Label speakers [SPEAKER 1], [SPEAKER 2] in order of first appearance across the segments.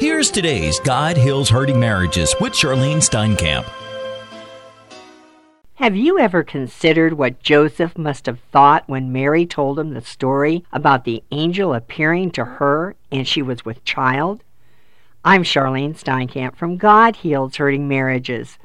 [SPEAKER 1] Here's today's God Heals Hurting Marriages with Charlyne Steinkamp.
[SPEAKER 2] Have you ever considered what Joseph must have thought when Mary told him the story about the angel appearing to her and she was with child? I'm Charlyne Steinkamp from God Heals Hurting Marriages.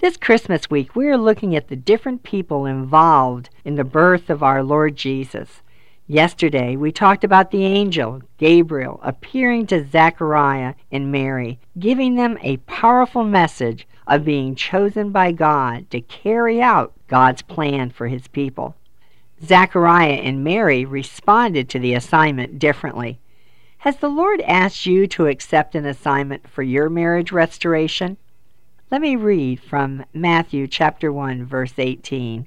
[SPEAKER 2] This Christmas week, we are looking at the different people involved in the birth of our Lord Jesus. Yesterday, we talked about the angel, Gabriel, appearing to Zechariah and Mary, giving them a powerful message of being chosen by God to carry out God's plan for his people. Zechariah and Mary responded to the assignment differently. Has the Lord asked you to accept an assignment for your marriage restoration? Let me read from Matthew chapter 1 verse 18.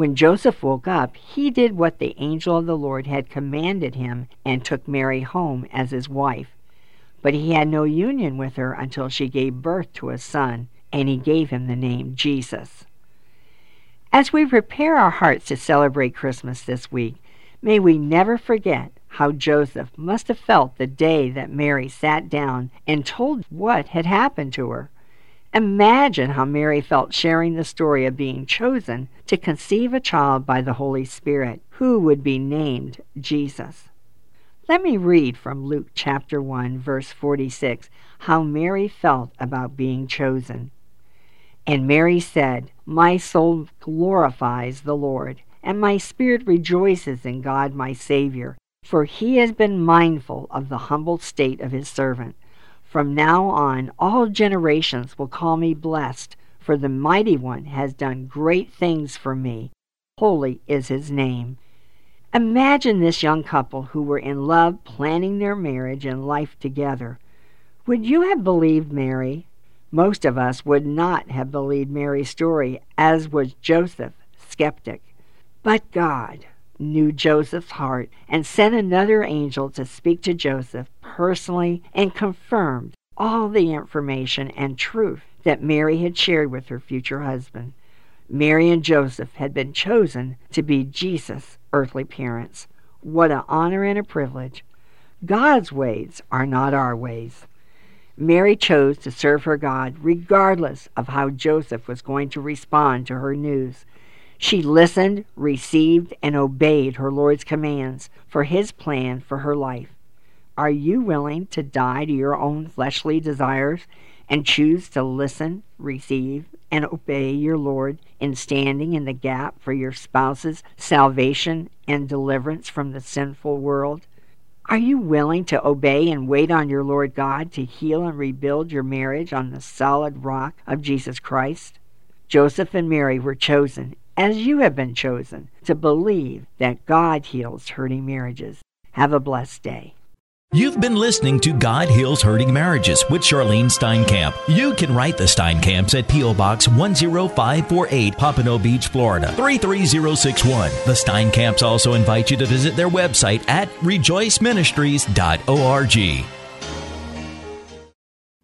[SPEAKER 2] When Joseph woke up, he did what the angel of the Lord had commanded him and took Mary home as his wife. But he had no union with her until she gave birth to a son, and he gave him the name Jesus. As we prepare our hearts to celebrate Christmas this week, may we never forget how Joseph must have felt the day that Mary sat down and told what had happened to her. Imagine how Mary felt sharing the story of being chosen to conceive a child by the Holy Spirit, who would be named Jesus. Let me read from Luke chapter 1, verse 46, how Mary felt about being chosen. And Mary said, My soul glorifies the Lord, and my spirit rejoices in God my Savior, for he has been mindful of the humble state of his servant. From now on, all generations will call me blessed, for the Mighty One has done great things for me. Holy is his name. Imagine this young couple who were in love planning their marriage and life together. Would you have believed Mary? Most of us would not have believed Mary's story, as was Joseph, skeptic. But God knew Joseph's heart and sent another angel to speak to Joseph personally and confirmed all the information and truth that Mary had shared with her future husband. Mary and Joseph had been chosen to be Jesus' earthly parents. What an honor and a privilege. God's ways are not our ways. Mary chose to serve her God regardless of how Joseph was going to respond to her news. She listened, received, and obeyed her Lord's commands for his plan for her life. Are you willing to die to your own fleshly desires and choose to listen, receive, and obey your Lord in standing in the gap for your spouse's salvation and deliverance from the sinful world? Are you willing to obey and wait on your Lord God to heal and rebuild your marriage on the solid rock of Jesus Christ? Joseph and Mary were chosen as you have been chosen, to believe that God heals hurting marriages. Have a blessed day.
[SPEAKER 1] You've been listening to God Heals Hurting Marriages with Charlyne Steinkamp. You can write the Steinkamps at P.O. Box 10548, Pompano Beach, Florida 33061. The Steinkamps also invite you to visit their website at rejoiceministries.org.